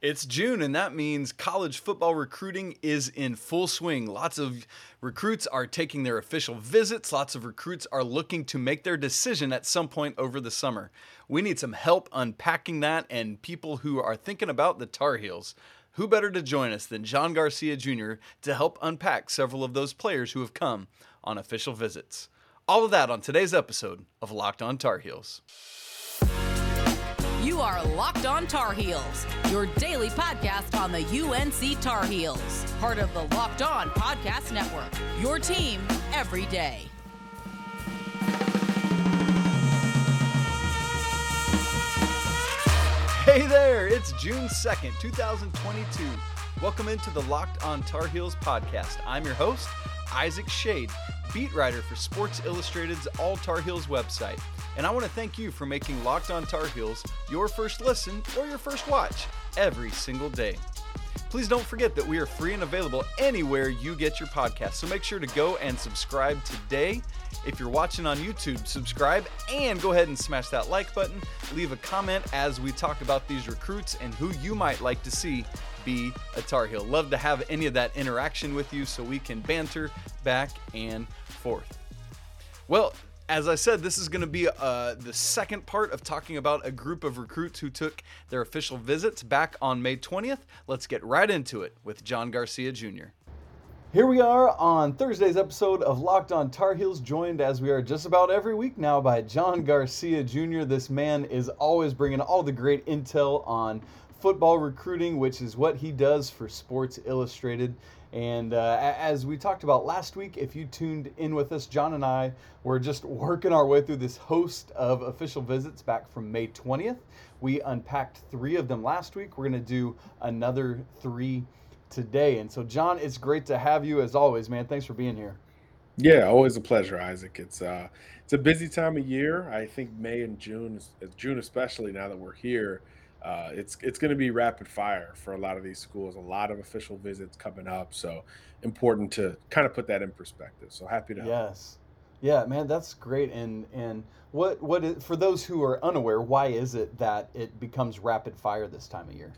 It's June, and that means college football recruiting is in full swing. Lots of recruits are taking their official visits. Lots of recruits are looking to make their decision at some point over the summer. We need some help unpacking that and people who are thinking about the Tar Heels. Who better to join us than John Garcia Jr. to help unpack several of those players who have come on official visits? All of that on today's episode of Locked On Tar Heels. You are Locked On Tar Heels, your daily podcast on the UNC Tar Heels, part of the Locked On Podcast Network. Your team every day. Hey there, it's June 2nd, 2022. Welcome into the Locked On Tar Heels podcast. I'm your host, Isaac Schade, beat writer for Sports Illustrated's All Tar Heels website. And I want to thank you for making Locked On Tar Heels your first listen or your first watch every single day. Please don't forget that we are free and available anywhere you get your podcast. So make sure to go and subscribe today. If you're watching on YouTube, subscribe and go ahead and smash that like button. Leave a comment as we talk about these recruits and who you might like to see be a Tar Heel. Love to have any of that interaction with you so we can banter back and forth. Well, as I said, this is going to be uh, the second part of talking about a group of recruits who took their official visits back on May 20th. Let's get right into it with John Garcia Jr. Here we are on Thursday's episode of Locked On Tar Heels, joined as we are just about every week now by John Garcia Jr. This man is always bringing all the great intel on football recruiting, which is what he does for Sports Illustrated. And uh, as we talked about last week, if you tuned in with us, John and I were just working our way through this host of official visits back from May 20th. We unpacked three of them last week. We're going to do another three today. And so, John, it's great to have you as always, man. Thanks for being here. Yeah, always a pleasure, Isaac. It's uh, it's a busy time of year. I think May and June, June especially now that we're here uh, it's it's going to be rapid fire for a lot of these schools. A lot of official visits coming up, so important to kind of put that in perspective. So happy to. Yes, yeah, man, that's great. And and what what is, for those who are unaware, why is it that it becomes rapid fire this time of year?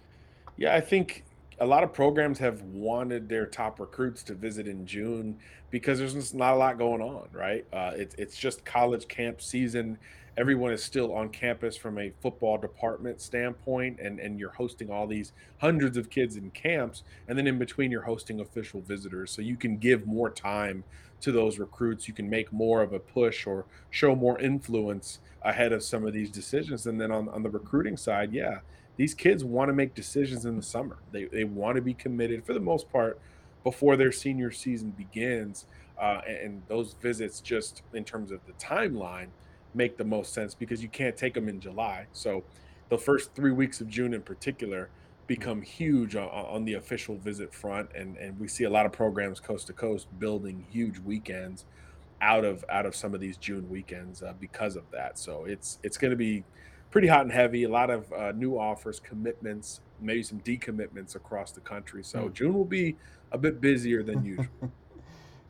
Yeah, I think a lot of programs have wanted their top recruits to visit in June because there's just not a lot going on, right? Uh, it's it's just college camp season everyone is still on campus from a football department standpoint and and you're hosting all these hundreds of kids in camps and then in between you're hosting official visitors. So you can give more time to those recruits. You can make more of a push or show more influence ahead of some of these decisions. And then on, on the recruiting side yeah these kids want to make decisions in the summer. They, they want to be committed for the most part before their senior season begins uh, and those visits just in terms of the timeline make the most sense because you can't take them in July. So the first three weeks of June in particular become huge on, on, the official visit front and and we see a lot of programs coast to coast building huge weekends out of out of some of these June weekends uh, because of that. So it's it's going to be pretty hot and heavy. A lot of uh, new offers, commitments, maybe some decommitments across the country. So mm. June will be a bit busier than usual.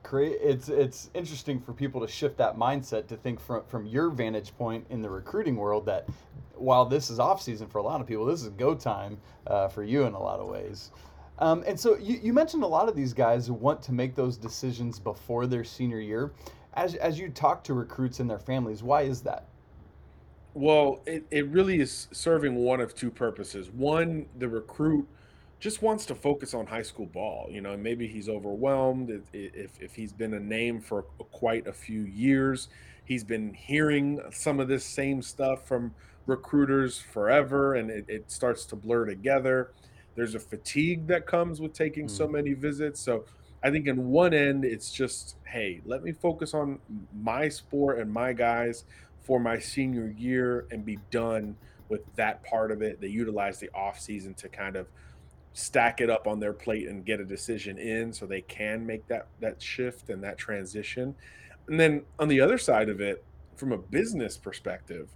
create it's it's interesting for people to shift that mindset to think from from your vantage point in the recruiting world that while this is off season for a lot of people this is go time uh, for you in a lot of ways. Um, and so you, you mentioned a lot of these guys want to make those decisions before their senior year. As, as you talk to recruits and their families why is that? Well it, it really is serving one of two purposes. One the recruit just wants to focus on high school ball. You know, maybe he's overwhelmed if, if, if he's been a name for quite a few years. He's been hearing some of this same stuff from recruiters forever, and it, it starts to blur together. There's a fatigue that comes with taking mm. so many visits. So I think in one end, it's just, hey, let me focus on my sport and my guys for my senior year and be done with that part of it. They utilize the off season to kind of – stack it up on their plate and get a decision in so they can make that that shift and that transition. And then on the other side of it from a business perspective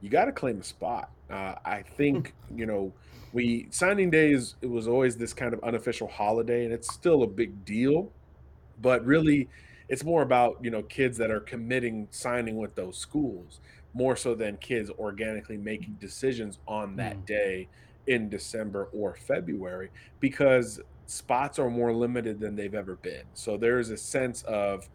you got to claim a spot. Uh, i think you know we signing days it was always this kind of unofficial holiday and it's still a big deal but really it's more about you know kids that are committing signing with those schools more so than kids organically making decisions on that mm. day in December or February because spots are more limited than they've ever been. So there's a sense of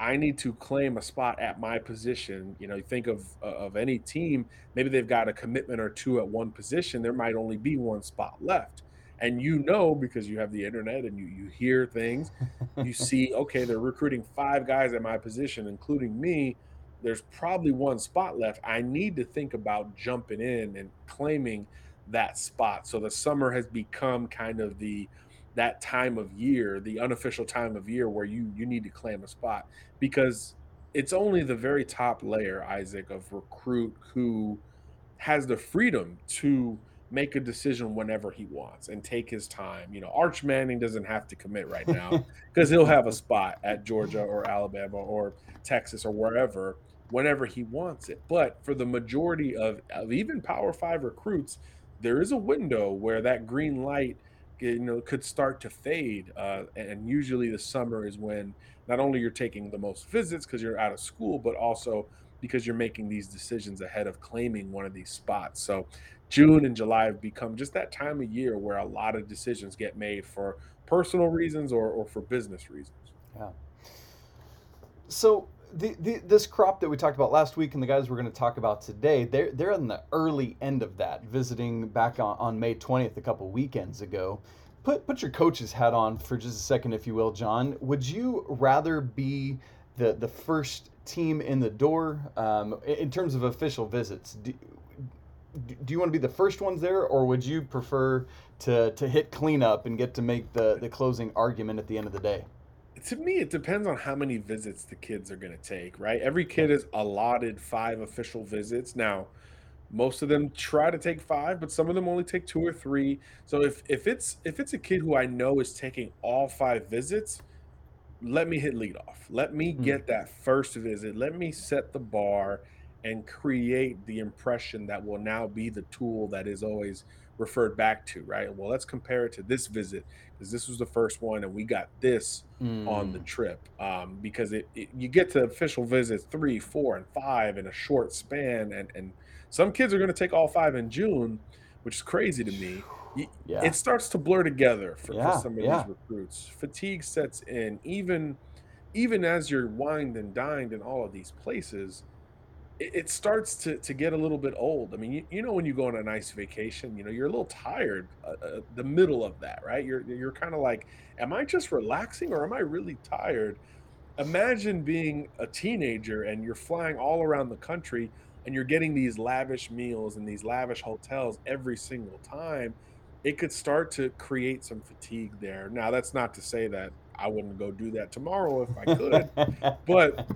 I need to claim a spot at my position. You know, you think of uh, of any team, maybe they've got a commitment or two at one position. There might only be one spot left, and you know because you have the internet and you you hear things, you see, okay, they're recruiting five guys at my position, including me. There's probably one spot left. I need to think about jumping in and claiming that spot. So the summer has become kind of the that time of year, the unofficial time of year where you you need to claim a spot because it's only the very top layer, Isaac, of recruit who has the freedom to make a decision whenever he wants and take his time. You know, Arch Manning doesn't have to commit right now because he'll have a spot at Georgia or Alabama or Texas or wherever whenever he wants it. But for the majority of, of even Power Five recruits, there is a window where that green light you know could start to fade uh, and usually the summer is when not only you're taking the most visits because you're out of school but also because you're making these decisions ahead of claiming one of these spots. So june and july have become just that time of year where a lot of decisions get made for personal reasons or, or for business reasons. Yeah. So the, the, this crop that we talked about last week and the guys we're going to talk about today, they're, they're in the early end of that, visiting back on, on May 20th, a couple weekends ago. Put, put your coach's hat on for just a second, if you will, John. Would you rather be the, the first team in the door um, in terms of official visits? Do, do you want to be the first ones there, or would you prefer to, to hit cleanup and get to make the, the closing argument at the end of the day? To me, it depends on how many visits the kids are going to take, right? Every kid is allotted five official visits. Now, most of them try to take five, but some of them only take two or three. So if if it's if it's a kid who I know is taking all five visits, let me hit lead off. Let me hmm. get that first visit. Let me set the bar and create the impression that will now be the tool that is always referred back to, right? Well, let's compare it to this visit because this was the first one and we got this mm. on the mm. trip. Um, because it, it, you get to official visits three, four, and five in a short span, and and some kids are going to take all five in June, which is crazy to me. Yeah. It starts to blur together for, yeah, for some of yeah. these recruits. Fatigue sets in, even even as you're wined and dined in all of these places it, starts to, to get a little bit old. I mean, you, you know, when you go on a nice vacation, you know, you're a little tired, uh, uh, the middle of that, right? You're, you're kind of like, am I just relaxing or am I really tired? Imagine being a teenager and you're flying all around the country and you're getting these lavish meals and these lavish hotels every single time. It could start to create some fatigue there. Now, that's not to say that I wouldn't go do that tomorrow if I could. but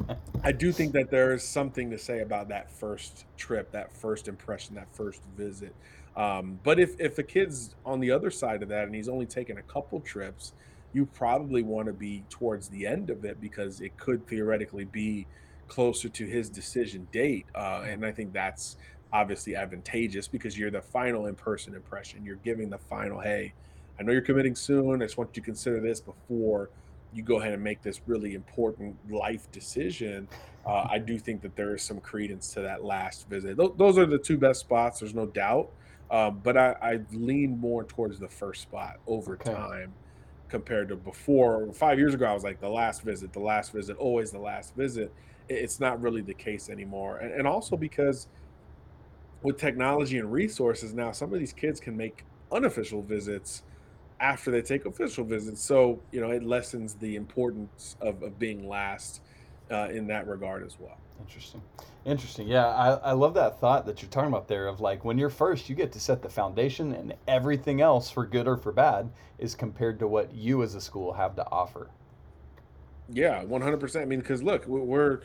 I do think that there is something to say about that first trip, that first impression, that first visit. Um, but if if a kid's on the other side of that and he's only taken a couple trips, you probably want to be towards the end of it because it could theoretically be closer to his decision date. Uh, and I think that's obviously advantageous because you're the final in person impression. You're giving the final, hey, I know you're committing soon. I just want you to consider this before you go ahead and make this really important life decision. Uh, I do think that there is some credence to that last visit. Th- those are the two best spots. There's no doubt. Um, but I, I lean more towards the first spot over okay. time compared to before. Five years ago, I was like the last visit, the last visit, always the last visit. It's not really the case anymore. And, and also because with technology and resources now, some of these kids can make unofficial visits after they take official visits. So, you know, it lessens the importance of, of being last uh, in that regard as well. Interesting. Interesting. Yeah, I, I love that thought that you're talking about there of like when you're first, you get to set the foundation and everything else for good or for bad is compared to what you as a school have to offer. Yeah, 100%. I mean, because look, we're,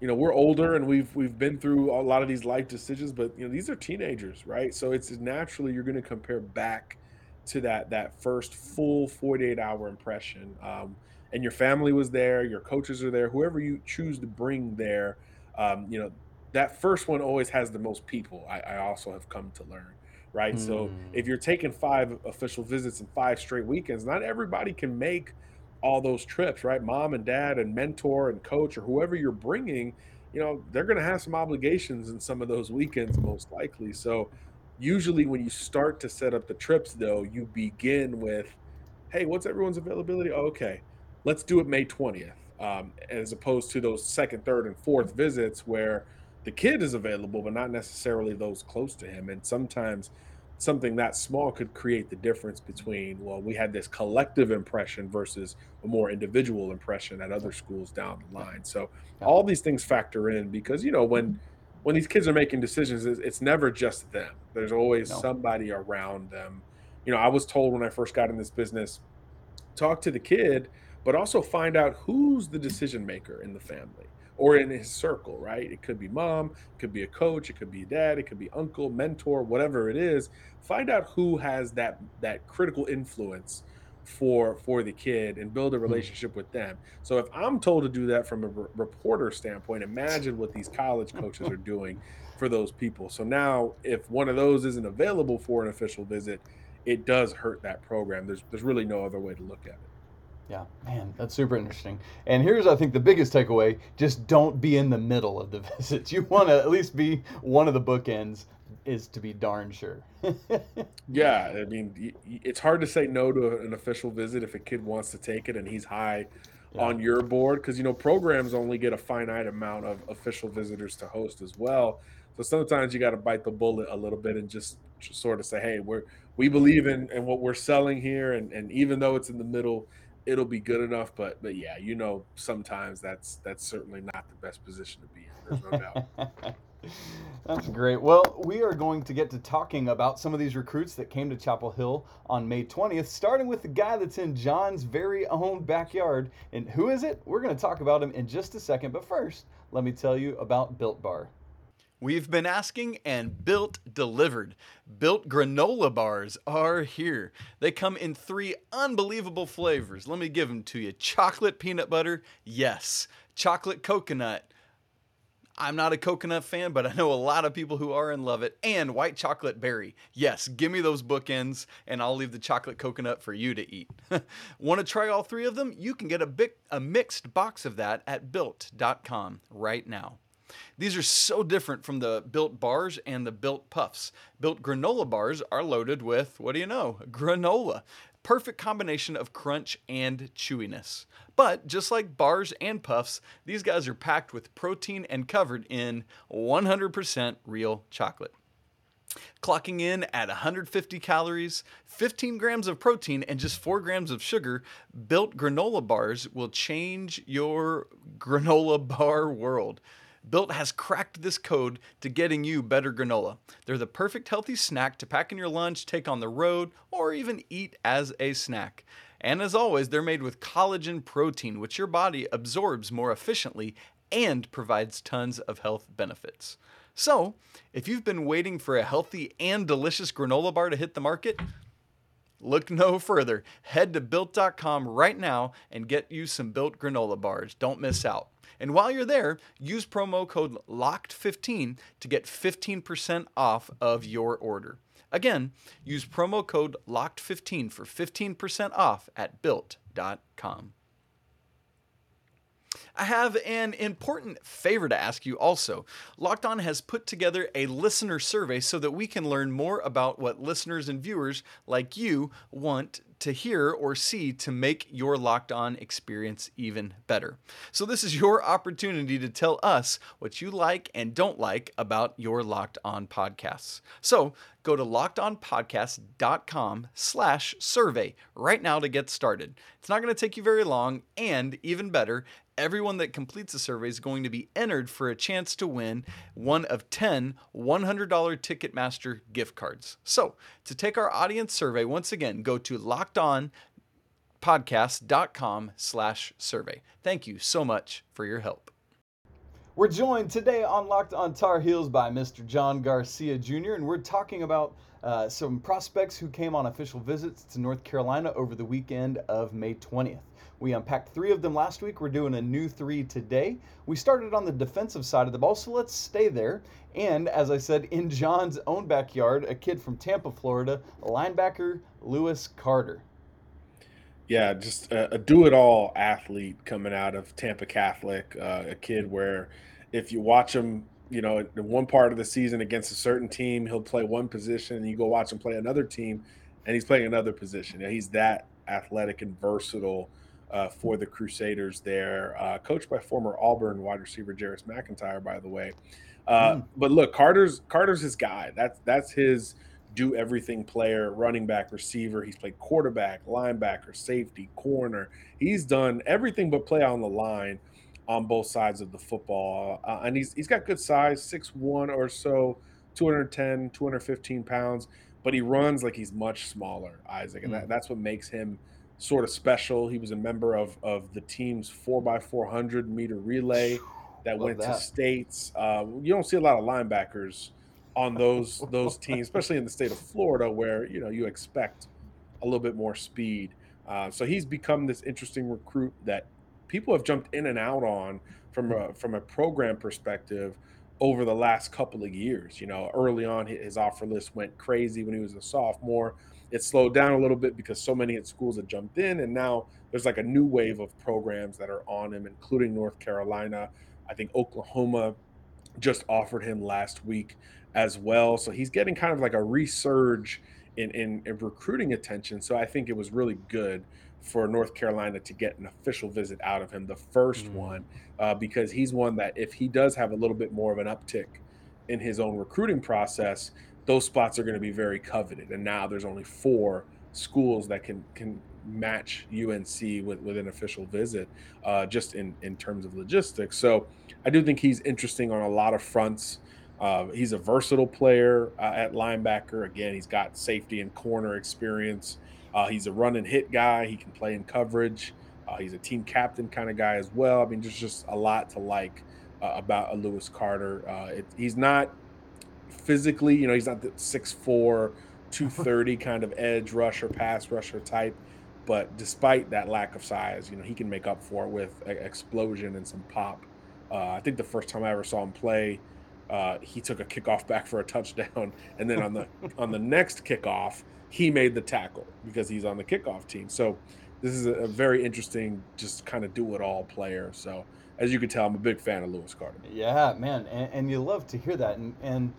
you know, we're older and we've we've been through a lot of these life decisions, but you know, these are teenagers, right? So it's naturally you're going to compare back to that that first full 48 hour impression um, and your family was there your coaches are there whoever you choose to bring there um, you know that first one always has the most people i, I also have come to learn right mm. so hmm. if you're taking five official visits in five straight weekends not everybody can make all those trips right mom and dad and mentor and coach or whoever you're bringing you know they're going to have some obligations in some of those weekends most likely so Usually, when you start to set up the trips, though, you begin with, "Hey, what's everyone's availability? Oh, okay, let's do it May 20th," um, as opposed to those second, third, and fourth visits where the kid is available, but not necessarily those close to him. And sometimes something that small could create the difference between well we had this collective impression versus a more individual impression at other schools down the line so all these things factor in because you know when when these kids are making decisions it's never just them there's always no. somebody around them you know i was told when i first got in this business talk to the kid but also find out who's the decision maker in the family or in his circle, right? It could be mom, it could be a coach, it could be dad, it could be uncle, mentor, whatever it is. Find out who has that that critical influence for for the kid and build a hmm. relationship with them. So if I'm told to do that from a re- reporter standpoint, imagine what these college coaches are doing for those people. So now if one of those isn't available for an official visit, it does hurt that program. There's there's really no other way to look at it. Yeah, man, that's super interesting. And here's, I think, the biggest takeaway just don't be in the middle of the visits. You want to at least be one of the bookends, is to be darn sure. yeah, I mean, it's hard to say no to an official visit if a kid wants to take it and he's high yeah. on your board because, you know, programs only get a finite amount of official visitors to host as well. So sometimes you got to bite the bullet a little bit and just, just sort of say, hey, we're, we believe in, in what we're selling here. And, and even though it's in the middle, it'll be good enough. But but yeah, you know, sometimes that's that's certainly not the best position to be in. There's no doubt. That's great. Well, we are going to get to talking about some of these recruits that came to Chapel Hill on May 20th, starting with the guy that's in John's very own backyard. And who is it? We're going to talk about him in just a second. But first, let me tell you about Built Bar. We've been asking and Built delivered. Built granola bars are here. They come in three unbelievable flavors. Let me give them to you chocolate peanut butter, yes. Chocolate coconut, I'm not a coconut fan, but I know a lot of people who are and love it. And white chocolate berry. Yes, give me those bookends, and I'll leave the chocolate coconut for you to eat. Want to try all three of them? You can get a, big, a mixed box of that at built.com right now. These are so different from the built bars and the built puffs. Built granola bars are loaded with, what do you know? Granola. Perfect combination of crunch and chewiness. But just like bars and puffs, these guys are packed with protein and covered in 100% real chocolate. Clocking in at 150 calories, 15 grams of protein, and just 4 grams of sugar, built granola bars will change your granola bar world. Built has cracked this code to getting you better granola. They're the perfect healthy snack to pack in your lunch, take on the road, or even eat as a snack. And as always, they're made with collagen protein, which your body absorbs more efficiently and provides tons of health benefits. So, if you've been waiting for a healthy and delicious granola bar to hit the market, look no further. Head to built.com right now and get you some built granola bars. Don't miss out. And while you're there, use promo code LOCKED15 to get 15% off of your order. Again, use promo code LOCKED15 for 15% off at built.com. I have an important favor to ask you also. Locked On has put together a listener survey so that we can learn more about what listeners and viewers like you want to hear or see to make your locked on experience even better. So, this is your opportunity to tell us what you like and don't like about your locked on podcasts. So, go to lockedonpodcast.com slash survey right now to get started. It's not going to take you very long, and even better, everyone that completes the survey is going to be entered for a chance to win one of 10 $100 Ticketmaster gift cards. So, to take our audience survey, once again, go to lockedonpodcast.com slash survey. Thank you so much for your help. We're joined today on Locked on Tar Heels by Mr. John Garcia Jr., and we're talking about uh, some prospects who came on official visits to North Carolina over the weekend of May 20th. We unpacked three of them last week. We're doing a new three today. We started on the defensive side of the ball, so let's stay there. And as I said, in John's own backyard, a kid from Tampa, Florida, linebacker Lewis Carter. Yeah, just a, a do-it-all athlete coming out of Tampa Catholic. Uh, a kid where, if you watch him you know, in one part of the season against a certain team, he'll play one position, and you go watch him play another team, and he's playing another position. He's that athletic and versatile uh, for the Crusaders there, uh, coached by former Auburn wide receiver Jarris McIntyre, by the way. Uh, mm. But look, Carter's Carter's his guy. That's that's his do everything player, running back, receiver. He's played quarterback, linebacker, safety, corner. He's done everything but play on the line on both sides of the football. Uh, and he's he's got good size, six one or so, 210, 215 pounds, but he runs like he's much smaller, Isaac. And mm. that, that's what makes him sort of special. He was a member of of the team's four by four hundred meter relay that Love went that. to states. Uh, you don't see a lot of linebackers on those those teams, especially in the state of Florida, where you know you expect a little bit more speed. Uh, so he's become this interesting recruit that people have jumped in and out on from a from a program perspective over the last couple of years. You know, early on his offer list went crazy when he was a sophomore. It slowed down a little bit because so many at schools had jumped in, and now there's like a new wave of programs that are on him, including North Carolina. I think Oklahoma just offered him last week as well. So he's getting kind of like a resurge in, in, in recruiting attention. So I think it was really good for North Carolina to get an official visit out of him, the first mm. one, uh, because he's one that if he does have a little bit more of an uptick in his own recruiting process, those spots are going to be very coveted. And now there's only four schools that can can match UNC with, with an official visit, uh, just in in terms of logistics. So I do think he's interesting on a lot of fronts. Uh, he's a versatile player uh, at linebacker. Again, he's got safety and corner experience. Uh, he's a run and hit guy. He can play in coverage. Uh, he's a team captain kind of guy as well. I mean, there's just a lot to like uh, about a Lewis Carter. It, he's not physically, you know, he's not the 6'4, 230 kind of edge rusher, pass rusher type. But despite that lack of size, you know, he can make up for it with explosion and some pop. I think the first time I ever saw him play, uh, he took a kickoff back for a touchdown, and then on the on the next kickoff, he made the tackle because he's on the kickoff team. So this is a, a very interesting, just kind of do it all player. So as you can tell, I'm a big fan of Lewis Carter. Yeah, man, and, and you love to hear that, and and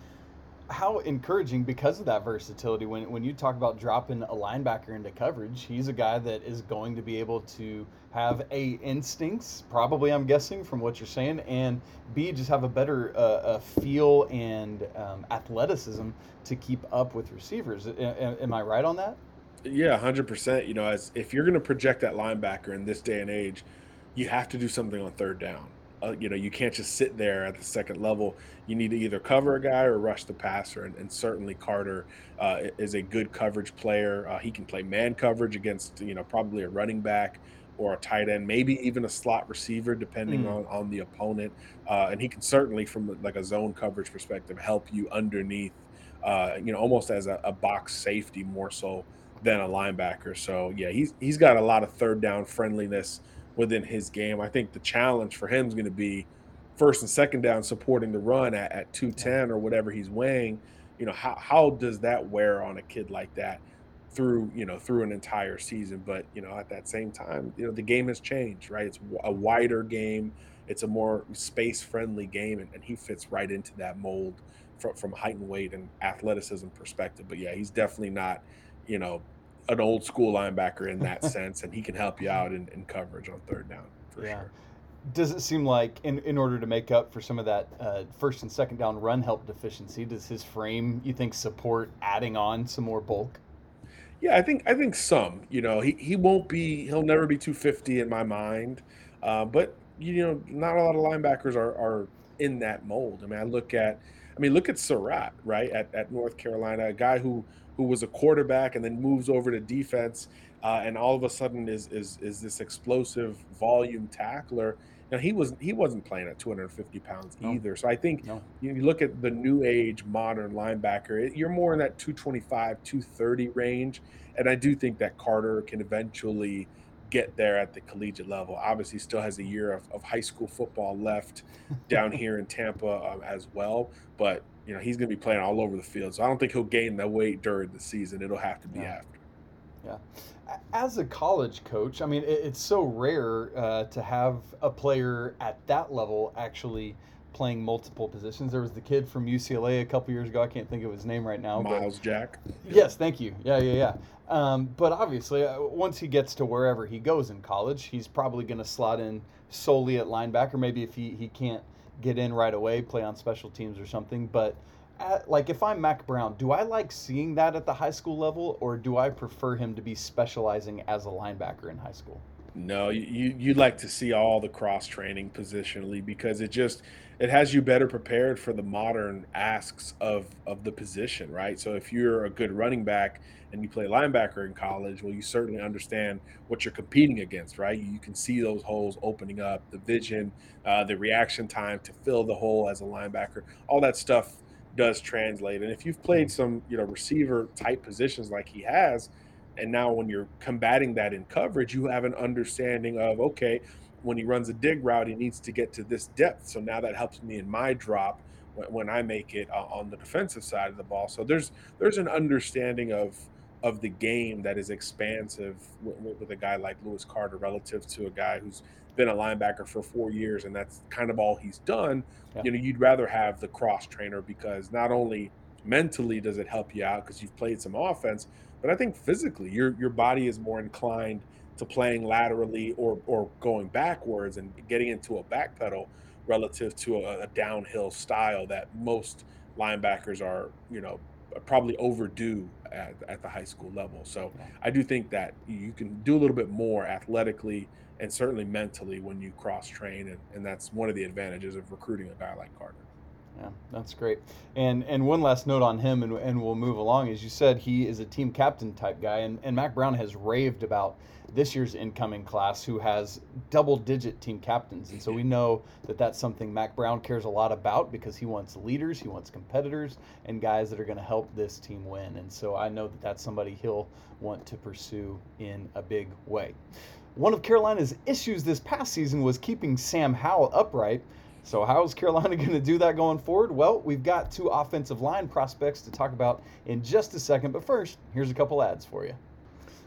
how encouraging because of that versatility. When when you talk about dropping a linebacker into coverage, he's a guy that is going to be able to have a instincts, probably I'm guessing from what you're saying, and b just have a better uh, feel and um, athleticism to keep up with receivers. A- am I right on that? Yeah, hundred percent. You know, as if you're going to project that linebacker in this day and age, you have to do something on third down uh, you know, you can't just sit there at the second level. You need to either cover a guy or rush the passer. And, and certainly Carter uh, is a good coverage player. Uh, he can play man coverage against, you know, probably a running back or a tight end, maybe even a slot receiver, depending mm. on, on the opponent. Uh, and he can certainly, from like a zone coverage perspective, help you underneath, uh, you know, almost as a, a box safety more so than a linebacker. So yeah, he's he's got a lot of third down friendliness within his game. I think the challenge for him is going to be first and second down supporting the run at, at 210 or whatever he's weighing. You know, how, how does that wear on a kid like that through, you know, through an entire season? But, you know, at that same time, you know, the game has changed, right? It's a wider game. It's a more space friendly game. And, and he fits right into that mold from, from height and weight and athleticism perspective. But yeah, he's definitely not, you know, an old school linebacker in that sense, and he can help you out in, in coverage on third down for yeah. sure. Does it seem like, in, in order to make up for some of that uh, first and second down run help deficiency, does his frame you think support adding on some more bulk? Yeah, I think I think some. You know, he, he won't be he'll never be 250 in my mind, uh, but you know, not a lot of linebackers are are in that mold. I mean, I look at I mean, look at Surratt, right at, at North Carolina, a guy who who was a quarterback and then moves over to defense, uh, and all of a sudden is is is this explosive volume tackler. Now he was he wasn't playing at 250 pounds no. either. So I think no. you, look at the new age modern linebacker, you're more in that 225, 230 range, and I do think that Carter can eventually get there at the collegiate level. Obviously, still has a year of, of high school football left down here in Tampa um, as well. But you know he's going to be playing all over the field, so I don't think he'll gain that weight during the season. It'll have to be yeah. after. Yeah. As a college coach, I mean, it's so rare uh, to have a player at that level actually playing multiple positions. There was the kid from UCLA a couple years ago. I can't think of his name right now. Myles Jack. Yes, thank you. Yeah, yeah, yeah. Um, but obviously, uh, once he gets to wherever he goes in college, he's probably going to slot in solely at linebacker. Maybe if he, he can't get in right away, play on special teams or something. But at, like if I'm Mack Brown, do I like seeing that at the high school level, or do I prefer him to be specializing as a linebacker in high school? No, you you'd like to see all the cross training positionally because it just it has you better prepared for the modern asks of of the position, right? So if you're a good running back and you play linebacker in college, well, you certainly understand what you're competing against, right? You can see those holes opening up, the vision, uh, the reaction time to fill the hole as a linebacker, all that stuff does translate. And if you've played some, you know, receiver type positions like he has, and now when you're combating that in coverage, you have an understanding of okay, when he runs a dig route, he needs to get to this depth. So now that helps me in my drop when, when I make it uh, on the defensive side of the ball. So there's there's an understanding of of the game that is expansive with, with a guy like Lewis Carter relative to a guy who's been a linebacker for four years and that's kind of all he's done. Yeah. You know, you'd rather have the cross trainer because not only mentally does it help you out because you've played some offense, but I think physically your your body is more inclined to playing laterally or or going backwards and getting into a back pedal relative to a, a downhill style that most linebackers are, you know, probably overdue at, at the high school level. So I do think that you can do a little bit more athletically and certainly mentally when you cross train, and, and that's one of the advantages of recruiting a guy like Carter. Yeah, that's great. And and one last note on him, and, and we'll move along. As you said, he is a team captain type guy, and, and Mack Brown has raved about this year's incoming class who has double digit team captains. And so we know that that's something Mack Brown cares a lot about because he wants leaders, he wants competitors, and guys that are going to help this team win. And so I know that that's somebody he'll want to pursue in a big way. One of Carolina's issues this past season was keeping Sam Howell upright. So, how is Carolina going to do that going forward? Well, we've got two offensive line prospects to talk about in just a second. But first, here's a couple ads for you.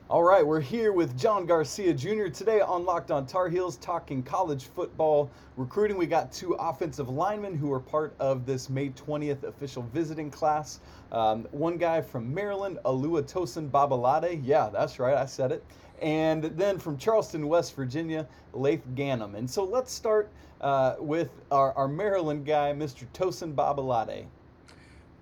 All right, we're here with John Garcia Jr. today on Locked On Tar Heels talking college football recruiting. We got two offensive linemen who are part of this May 20th official visiting class. Um, one guy from Maryland, Oluwatosin Babalade. Yeah, that's right, I said it. And then from Charleston, West Virginia, Laith Ganem. And so let's start uh, with our, our Maryland guy, Mr. Tosin Babalade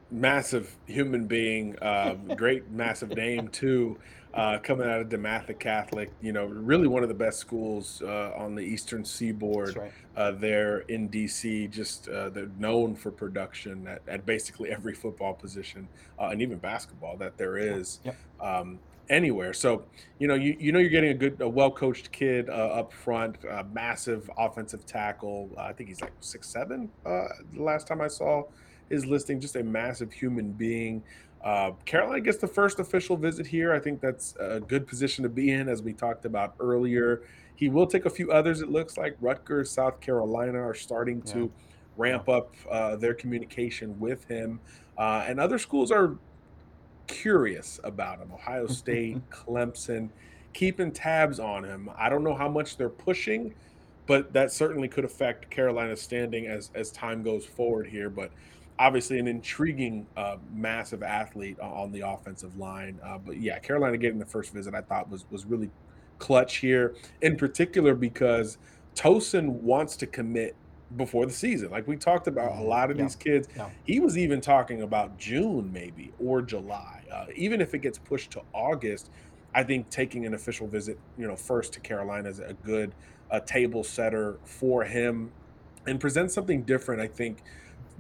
massive human being, uh, great massive name too uh, coming out of DeMatha Catholic, you know, really one of the best schools uh, on the Eastern Seaboard right. uh, there in DC. Just uh, they're known for production at, at basically every football position uh, and even basketball that there is. Yep. Um, anywhere. So, you know, you, you know you're getting a good, a well coached kid uh, up front, massive offensive tackle. Uh, I think he's like six seven. Uh, the last time I saw his listing, just a massive human being. Uh, Carolina gets the first official visit here. I think that's a good position to be in, as we talked about earlier. He will take a few others. It looks like Rutgers, South Carolina are starting to yeah. ramp up uh, their communication with him, uh, and other schools are curious about him. Ohio State, Clemson, keeping tabs on him. I don't know how much they're pushing, but that certainly could affect Carolina's standing as as time goes forward here. But obviously an intriguing, uh, massive athlete on the offensive line. Uh, but yeah, Carolina getting the first visit, I thought was was really clutch here, in particular because Tosin wants to commit before the season. Like we talked about, a mm-hmm. lot of yeah. these kids. Yeah. He was even talking about June maybe or July. Uh, even if it gets pushed to August, I think taking an official visit, you know, first to Carolina is a good uh, table setter for him and presents something different. I think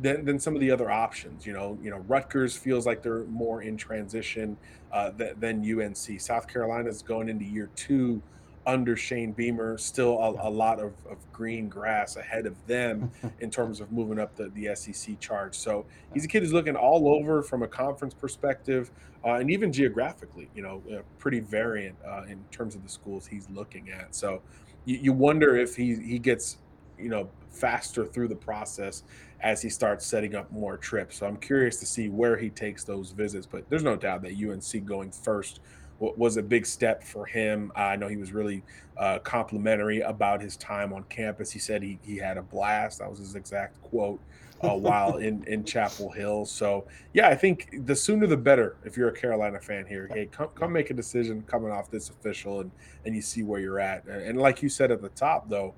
than, than some of the other options. You know, you know, Rutgers feels like they're more in transition uh, th- than UNC. South Carolina is going into year two under Shane Beamer. Still a, a lot of, of, green grass ahead of them in terms of moving up the, the SEC charge. So he's a kid who's looking all over from a conference perspective uh, and even geographically. You know, uh, pretty variant uh, in terms of the schools he's looking at. So you, you wonder if he he gets you know faster through the process as he starts setting up more trips. So I'm curious to see where he takes those visits. But there's no doubt that UNC going first was a big step for him. I know he was really uh, complimentary about his time on campus. He said he, he had a blast. That was his exact quote uh, while in, in Chapel Hill. So, yeah, I think the sooner the better if you're a Carolina fan here. Hey, come, come make a decision coming off this official and, and you see where you're at. And like you said at the top, though,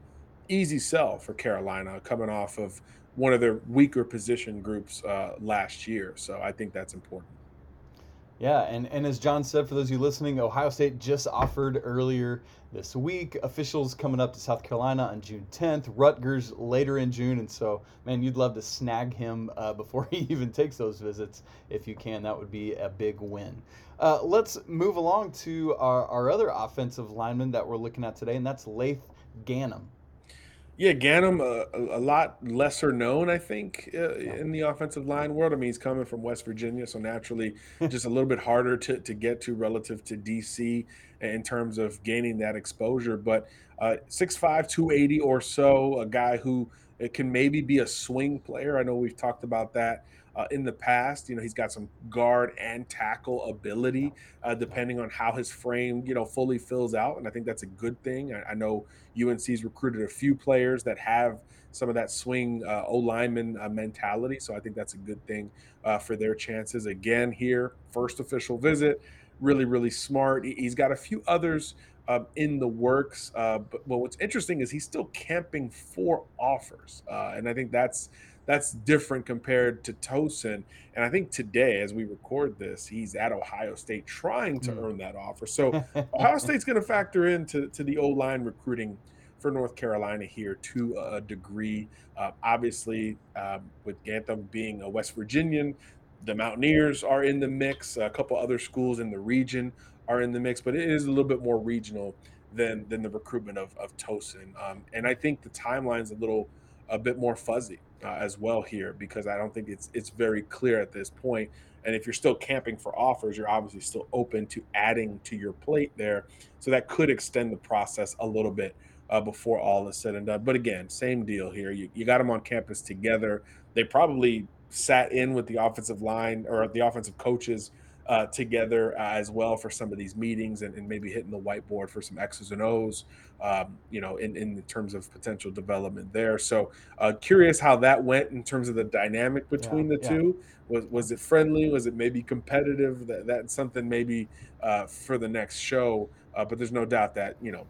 easy sell for Carolina coming off of one of their weaker position groups uh, last year. So I think that's important. Yeah, and, and as John said, for those of you listening, Ohio State just offered earlier this week. Officials coming up to South Carolina on June 10th, Rutgers later in June. And so, man, you'd love to snag him uh, before he even takes those visits if you can. That would be a big win. Uh, let's move along to our, our other offensive lineman that we're looking at today, and that's Laith Ganem. Yeah, Ganem, uh, a, a, lot lesser known, I think, uh, in the offensive line world. I mean, he's coming from West Virginia, so naturally, just a little bit harder to, to get to relative to DC in terms of gaining that exposure. But uh, 6'5, 280 or so, a guy who uh, can maybe be a swing player. I know we've talked about that uh, in the past. You know, he's got some guard and tackle ability, uh, depending on how his frame, you know, fully fills out. And I think that's a good thing. I, I know UNC's recruited a few players that have some of that swing uh, O lineman uh, mentality. So I think that's a good thing uh, for their chances. Again, here, first official visit. Really, really smart. He's got a few others uh, in the works. Uh, but, but, what's interesting is he's still camping for offers, uh, and I think that's that's different compared to Tosin. And I think today, as we record this, he's at Ohio State trying to mm. earn that offer. So Ohio State's going to factor into to the O line recruiting for North Carolina here to a degree. Uh, obviously, um, with Ganem being a West Virginian, the Mountaineers are in the mix. A couple other schools in the region are in the mix, but it is a little bit more regional than than the recruitment of of Tosin. Um, and I think the timeline's a little a bit more fuzzy uh, as well here because I don't think it's it's very clear at this point. And if you're still camping for offers, you're obviously still open to adding to your plate there. So that could extend the process a little bit uh, before all is said and done. But again, same deal here. You, you got them on campus together. They probably sat in with the offensive line or the offensive coaches uh, together uh, as well for some of these meetings and, and, maybe hitting the whiteboard for some X's and O's, um, you know, in, in terms of potential development there. So uh, curious how that went in terms of the dynamic between yeah, the yeah. two. Was, was it friendly? Was it maybe competitive? That, that's something maybe uh, for the next show. Uh, but there's no doubt that, you know,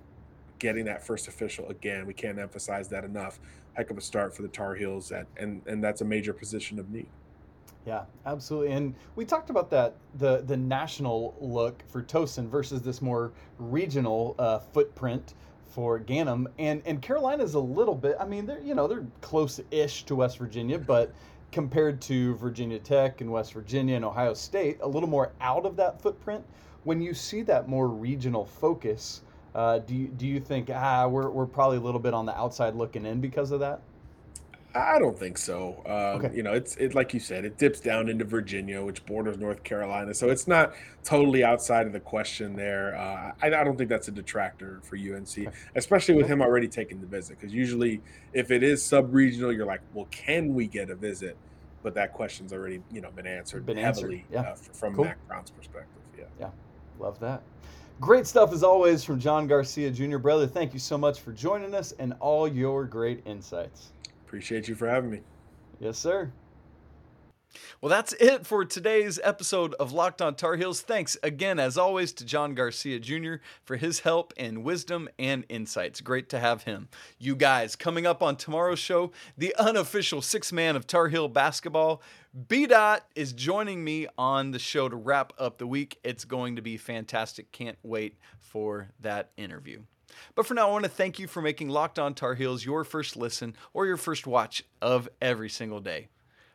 getting that first official again, we can't emphasize that enough. Heck of a start for the Tar Heels, at, and, and that's a major position of need. Yeah, absolutely. And we talked about that the the national look for Tosin versus this more regional uh, footprint for Ganem. And and Carolina's a little bit. I mean, they're you know they're close-ish to West Virginia, but compared to Virginia Tech and West Virginia and Ohio State, a little more out of that footprint. When you see that more regional focus, uh, do you do you think ah we're we're probably a little bit on the outside looking in because of that? I don't think so. Um, okay. You know, it's it like you said, it dips down into Virginia, which borders North Carolina, so it's not totally outside of the question there. Uh, I, I, don't think that's a detractor for UNC, okay. especially with him already taking the visit. Because usually, if it is sub-regional, you're like, well, can we get a visit? But that question's already you know been answered been heavily answered. Yeah. Uh, from cool. Mack Brown's perspective. Yeah, yeah, love that. Great stuff as always from John Garcia Jr. Brother, thank you so much for joining us and all your great insights. Appreciate you for having me. Yes, sir. Well, that's it for today's episode of Locked on Tar Heels. Thanks again, as always, to John Garcia Jr. for his help and wisdom and insights. Great to have him. You guys, coming up on tomorrow's show, the unofficial six man of Tar Heel basketball, B Dot is joining me on the show to wrap up the week. It's going to be fantastic. Can't wait for that interview. But for now, I want to thank you for making Locked On Tar Heels your first listen or your first watch of every single day.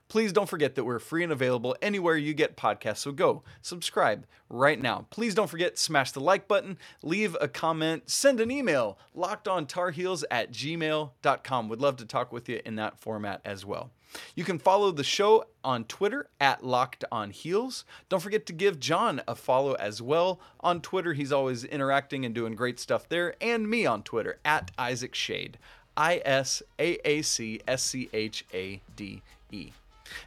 Please don't forget that we're free and available anywhere you get podcasts, so go subscribe right now. Please don't forget, smash the like button, leave a comment, send an email, lockedontarheels at gmail.com. Would love to talk with you in that format as well. You can follow the show on Twitter at Locked On Heels. Don't forget to give John a follow as well on Twitter. He's always interacting and doing great stuff there. And me on Twitter at Isaac Schade. I S A A C S C H A D E.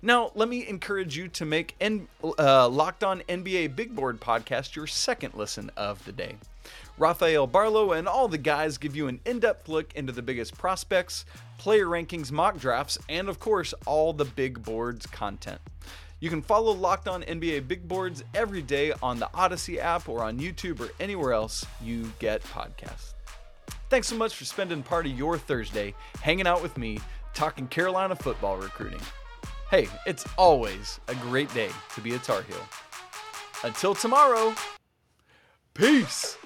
Now, let me encourage you to make N- uh, Locked On NBA Big Board podcast your second listen of the day. Rafael Barlowe and all the guys give you an in depth look into the biggest prospects, player rankings, mock drafts, and of course, all the big boards content. You can follow Locked On NBA Big Boards every day on the Odyssey app or on YouTube or anywhere else you get podcasts. Thanks so much for spending part of your Thursday hanging out with me talking Carolina football recruiting. Hey, it's always a great day to be a Tar Heel. Until tomorrow, peace.